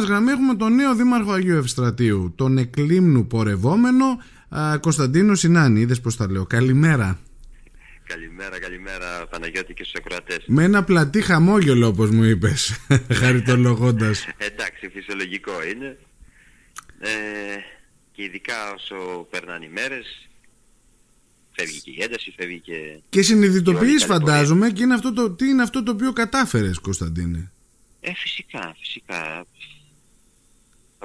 μας γραμμή έχουμε τον νέο δήμαρχο Αγίου Ευστρατείου, τον εκλήμνου πορευόμενο α, Κωνσταντίνο Σινάνη. Είδες πώς τα λέω. Καλημέρα. Καλημέρα, καλημέρα Παναγιώτη και στους ακροατές. Με ένα πλατή χαμόγελο όπως μου είπες, χαριτολογώντας. Εντάξει, φυσιολογικό είναι. Ε, και ειδικά όσο περνάνε οι μέρες, φεύγει και η ένταση, φεύγει και... Και συνειδητοποιείς η όλη φαντάζομαι και είναι αυτό το, τι είναι αυτό το οποίο κατάφερες Κωνσταντίνε; Ε, φυσικά, φυσικά.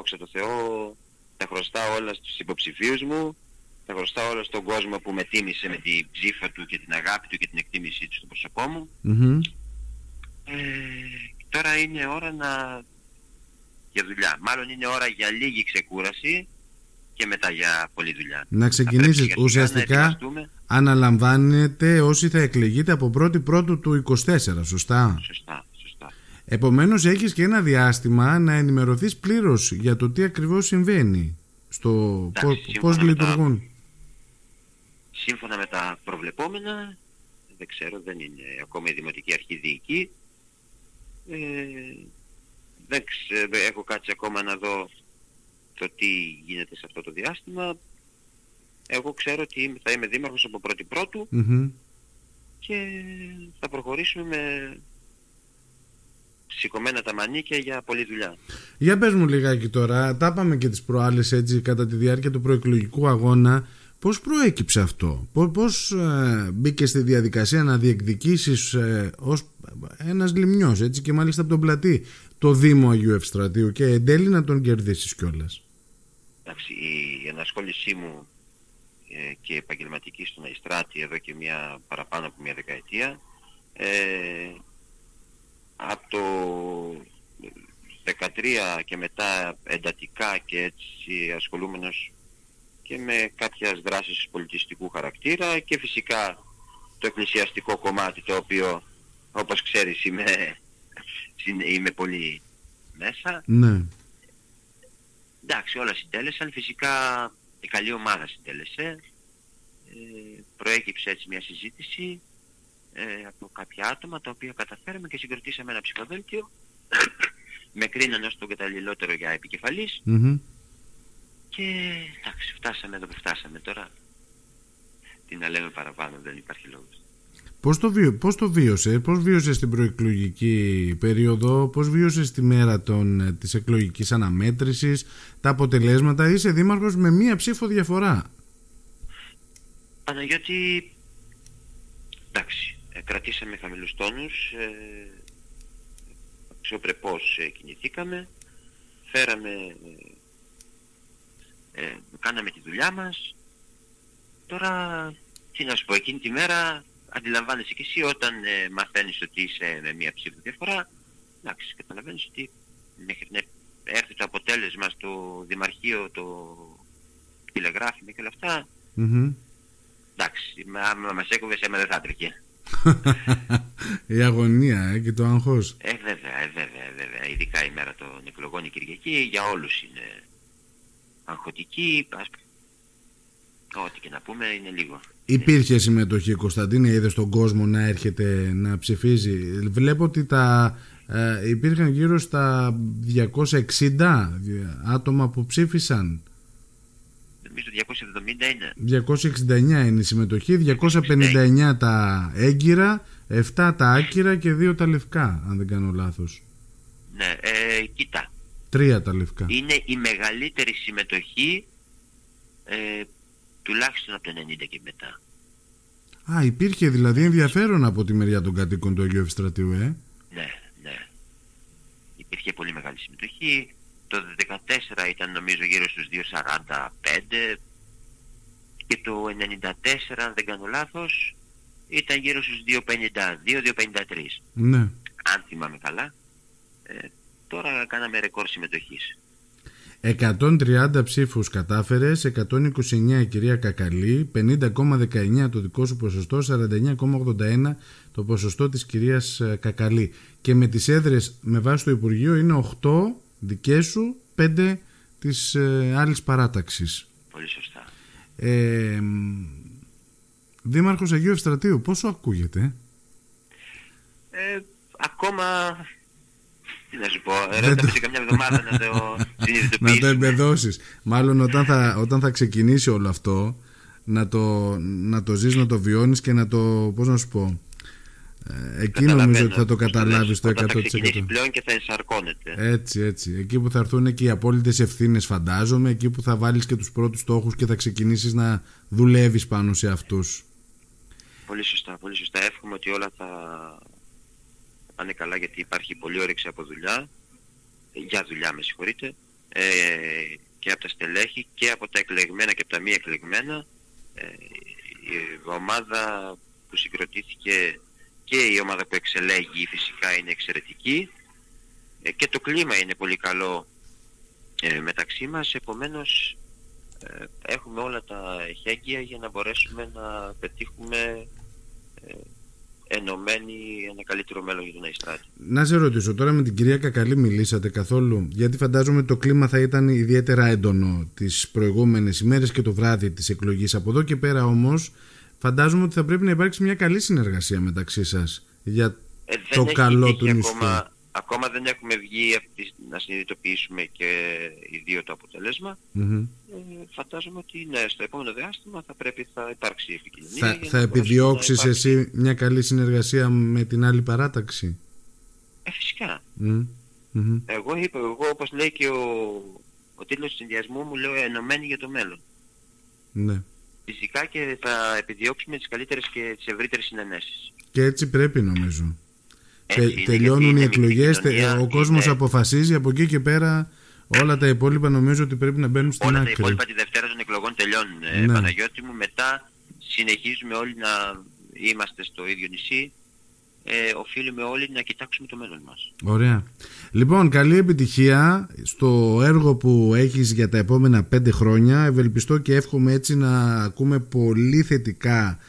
Δόξα τω Θεώ, τα χρωστάω όλα στους υποψηφίους μου, τα χρωστάω όλα στον κόσμο που με τίμησε με την ψήφα του και την αγάπη του και την εκτίμησή του στο πρόσωπό μου. Μμμ. Ε, τώρα είναι ώρα να... για δουλειά. Μάλλον είναι ώρα για λίγη ξεκούραση και μετά για πολλή δουλειά. Να Θα ξεκινήσεις πρέπει σιγά-σιγά ουσιαστικά να ετοιμαστούμε. αναλαμβάνετε όσοι θα εκλεγείτε από 1η πρώτου του 24, σωστά. Σωστά, σωστά. Επομένως έχεις και ένα διάστημα να ενημερωθείς πλήρως για το τι ακριβώς συμβαίνει, στο Εντάξει, πώς, σύμφωνα πώς με τα- λειτουργούν. Σύμφωνα με τα προβλεπόμενα, δεν ξέρω, δεν είναι ακόμα η Δημοτική Αρχή Διοική. Ε, δεν ξέρω, έχω κάτσει ακόμα να δω το τι γίνεται σε αυτό το διάστημα. Εγώ ξέρω ότι είμαι- θα είμαι δήμαρχος από πρώτη πρώτου Μμμ. και θα προχωρήσουμε με σηκωμένα τα μανίκια για πολλή δουλειά. Για πες μου λιγάκι τώρα, τα είπαμε και τις προάλλες έτσι κατά τη διάρκεια του προεκλογικού αγώνα, πώς προέκυψε αυτό, πώς, πώς ε, μπήκε στη διαδικασία να διεκδικήσεις ε, ως ένας λιμνιός έτσι και μάλιστα από τον πλατή το Δήμο Αγίου Ευστρατείου και εν τέλει να τον κερδίσεις κιόλας; Εντάξει, η ενασχόλησή μου ε, και επαγγελματική στον Αϊστράτη εδώ και μια παραπάνω από μια δεκαετία ε, από το 13 και μετά εντατικά και έτσι ασχολούμενος και με κάποιες δράσεις πολιτιστικού χαρακτήρα και φυσικά το εκκλησιαστικό κομμάτι το οποίο όπως ξέρεις είμαι, είμαι πολύ μέσα Ναι. Εντάξει, όλα συντέλεσαν. Φυσικά η καλή ομάδα συντέλεσε. Ε, προέκυψε έτσι μια συζήτηση ε, από κάποια άτομα τα οποία καταφέραμε και συγκροτήσαμε ένα ψηφοδέλτιο. με κρίνανε ως τον καταλληλότερο για επικεφαλής Μμμ. και εντάξει, φτάσαμε εδώ που φτάσαμε τώρα. Τι να λέμε παραπάνω, δεν υπάρχει λόγος. Πώς το, βίω, πώς το βίωσε, πώς βίωσες την προεκλογική περίοδο, πώς βίωσες τη μέρα των, ε, της εκλογικής αναμέτρησης, τα αποτελέσματα, είσαι δήμαρχος με μία ψήφο διαφορά. Παναγιώτη, εντάξει, ε, κρατήσαμε χαμηλούς τόνους, ε, αξιοπρεπώς ε, κινηθήκαμε, φέραμε, ε, ε, κάναμε τη δουλειά μας. Τώρα, τι να σου πω, εκείνη τη μέρα αντιλαμβάνεσαι και εσύ όταν ε, μαθαίνεις ότι είσαι με μία ψήφο διαφορά, εντάξει, καταλαβαίνεις ότι μέχρι να έρθει το αποτέλεσμα στο Δημαρχείο, το τηλεγράφημα και όλα αυτά, Μμμ. Εντάξει, μα- άμα μας έκοβες εμένα δεν θα έτρεχε. Η αγωνία ε, και το αγχός. Ε, βέβαια, ε, βέβαια, ε, βέβαια. Ειδικά η μέρα των εκλογών η Κυριακή για όλους είναι αγχωτική. Ας... Ό,τι και να πούμε είναι λίγο. Υπήρχε συμμετοχή Κωνσταντίνε, είδες τον κόσμο να έρχεται να ψηφίζει. Βλέπω ότι τα, ε, υπήρχαν γύρω στα 260 άτομα που ψήφισαν. Νομίζω 270 είναι. 269 είναι η συμμετοχή, 259 τα έγκυρα, 7 τα άκυρα και 2 τα λευκά, αν δεν κάνω λάθος. Ναι, ε, κοίτα. 3 τα λευκά. Είναι η μεγαλύτερη συμμετοχή ε, τουλάχιστον από το 90 και μετά. Α, υπήρχε δηλαδή ενδιαφέρον από τη μεριά των κατοίκων του Αγίου Ευστρατείου, ε. Ναι, ναι. Υπήρχε πολύ μεγάλη συμμετοχή. Το 2014 ήταν νομίζω γύρω στους 2.45 και το 94 αν δεν κάνω λάθος ήταν γύρω στους 2.52-2.53 Ναι. αν θυμάμαι καλά. Ε, τώρα κάναμε ρεκόρ συμμετοχής. 130 ψήφους κατάφερες, 129 η κυρία Κακαλή, 50,19 το δικό σου ποσοστό, 49,81 το ποσοστό της κυρίας ε, Κακαλή. Και με τις έδρες με βάση το Υπουργείο είναι 8 δικές σου, 5 της ε, άλλης παράταξης. Πολύ σωστά. Ε, μ, Δήμαρχος Αγίου Ευστρατείου, πόσο ακούγεται; Ε, ακόμα Τι να σου πω, ρώτα σε καμιά εβδομάδα να το συνειδητοποιήσουμε. να το εμπεδώσεις. Μάλλον όταν θα, όταν θα ξεκινήσει όλο αυτό, να το, να το ζεις, να το βιώνεις και να το, πώς να σου πω, ε, εκεί νομίζω ότι θα το καταλάβεις το 100%. Θα ξεκινήσει πλέον και θα ενσαρκώνεται. Έτσι, έτσι. Εκεί που θα έρθουν και οι απόλυτες ευθύνες, φαντάζομαι, εκεί που θα βάλεις και τους πρώτους στόχους και θα ξεκινήσεις να δουλεύεις πάνω σε αυτούς. Πολύ σωστά, πολύ σωστά. Εύχομαι ότι όλα θα πάνε καλά γιατί υπάρχει πολύ όρεξη από δουλειά, για δουλειά με συγχωρείτε, ε, και από τα στελέχη και από τα εκλεγμένα και από τα μη εκλεγμένα. Ε, η ομάδα που συγκροτήθηκε και η ομάδα που εξελέγει φυσικά είναι εξαιρετική ε, και το κλίμα είναι πολύ καλό ε, μεταξύ μας, επομένως ε, έχουμε όλα τα εχέγγυα για να μπορέσουμε να πετύχουμε ενωμένοι ένα καλύτερο μέλλον για τον Αϊστράτη. Να σε ρωτήσω, τώρα με την κυρία Κακαλή μιλήσατε καθόλου, γιατί φαντάζομαι το κλίμα θα ήταν ιδιαίτερα έντονο τις προηγούμενες ημέρες και το βράδυ της εκλογής. Από εδώ και πέρα όμως φαντάζομαι ότι θα πρέπει να υπάρξει μια καλή συνεργασία μεταξύ σας για ε, το καλό του νησιού. Ακόμα, ακόμα δεν έχουμε βγει να συνειδητοποιήσουμε και οι δύο το αποτελέσμα. Mm-hmm. Ε, φαντάζομαι ότι ναι, στο επόμενο διάστημα θα πρέπει θα υπάρξει επικοινωνία. Θα, θα επιδιώξεις υπάρξει... εσύ μια καλή συνεργασία με την άλλη παράταξη; Ε, φυσικά. Mm-hmm. Εγώ είπα, εγώ όπως λέει και ο, ο τίτλος του συνδυασμού μου λέω ενωμένοι για το μέλλον. Ναι. Φυσικά και θα επιδιώξουμε τις καλύτερες και τις ευρύτερες συνενέσεις. Και έτσι πρέπει νομίζω. Έτσι, τελειώνουν οι εκλογές, ο κόσμος αποφασίζει από εκεί και πέρα όλα τα υπόλοιπα νομίζω ότι πρέπει να μπαίνουν στην όλα άκρη. Όλα τα υπόλοιπα τη Δευτέρα των εκλογών τελειώνουν. Ε, ναι. Παναγιώτη μου, μετά συνεχίζουμε όλοι να είμαστε στο ίδιο νησί ε, οφείλουμε όλοι να κοιτάξουμε το μέλλον μας. Ωραία. Λοιπόν, καλή επιτυχία στο έργο που έχεις για τα επόμενα πέντε χρόνια. Ευελπιστώ και εύχομαι έτσι να ακούμε πολύ θετικά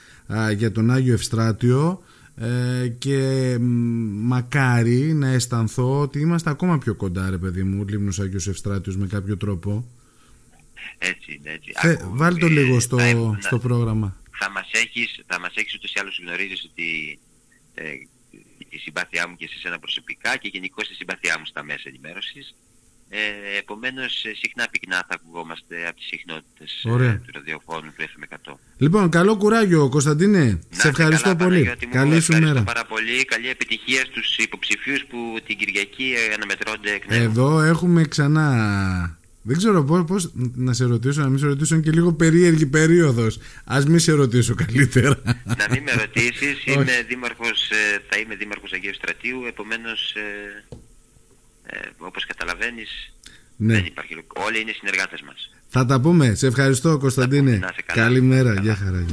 για τον Άγιο Ευστράτιο ε, και μακάρι να αισθανθώ ότι είμαστε ακόμα πιο κοντά ρε παιδί μου, Λίμνος Άγιος Ευστράτιος με κάποιο τρόπο. Έτσι είναι, έτσι. Θε, βάλ το λίγο στο, στο πρόγραμμα. Θα μας έχεις, θα μας έχεις ούτως ή άλλως γνωρίζεις ότι ε, τη συμπάθειά μου και σε σένα προσωπικά και γενικώ τη συμπάθειά μου στα μέσα ενημέρωσης. Ε, επομένως συχνά πυκνά θα ακουγόμαστε από τις συχνότητες ε, του ραδιοφώνου του FM100. Λοιπόν, καλό κουράγιο Κωνσταντίνε. σε ευχαριστώ καλά, πολύ. καλή σου μέρα. πάρα πολύ. Καλή επιτυχία στους υποψηφίους που την Κυριακή αναμετρώνται εκ νέου. Εδώ έχουμε ξανά δεν ξέρω πώς, πώς να σε ρωτήσω, να μην σε ρωτήσω, είναι και λίγο περίεργη περίοδος. Ας μην σε ρωτήσω καλύτερα. Να μην με ρωτήσεις, είμαι δήμαρχος, ε, θα είμαι δήμαρχος Αγίου Στρατείου, επομένως, ε, ε, όπως καταλαβαίνεις, ναι. δεν υπάρχει, όλοι είναι συνεργάτες μας. Θα τα πούμε. Σε ευχαριστώ Κωνσταντίνε. Καλημέρα. Γεια χαρά.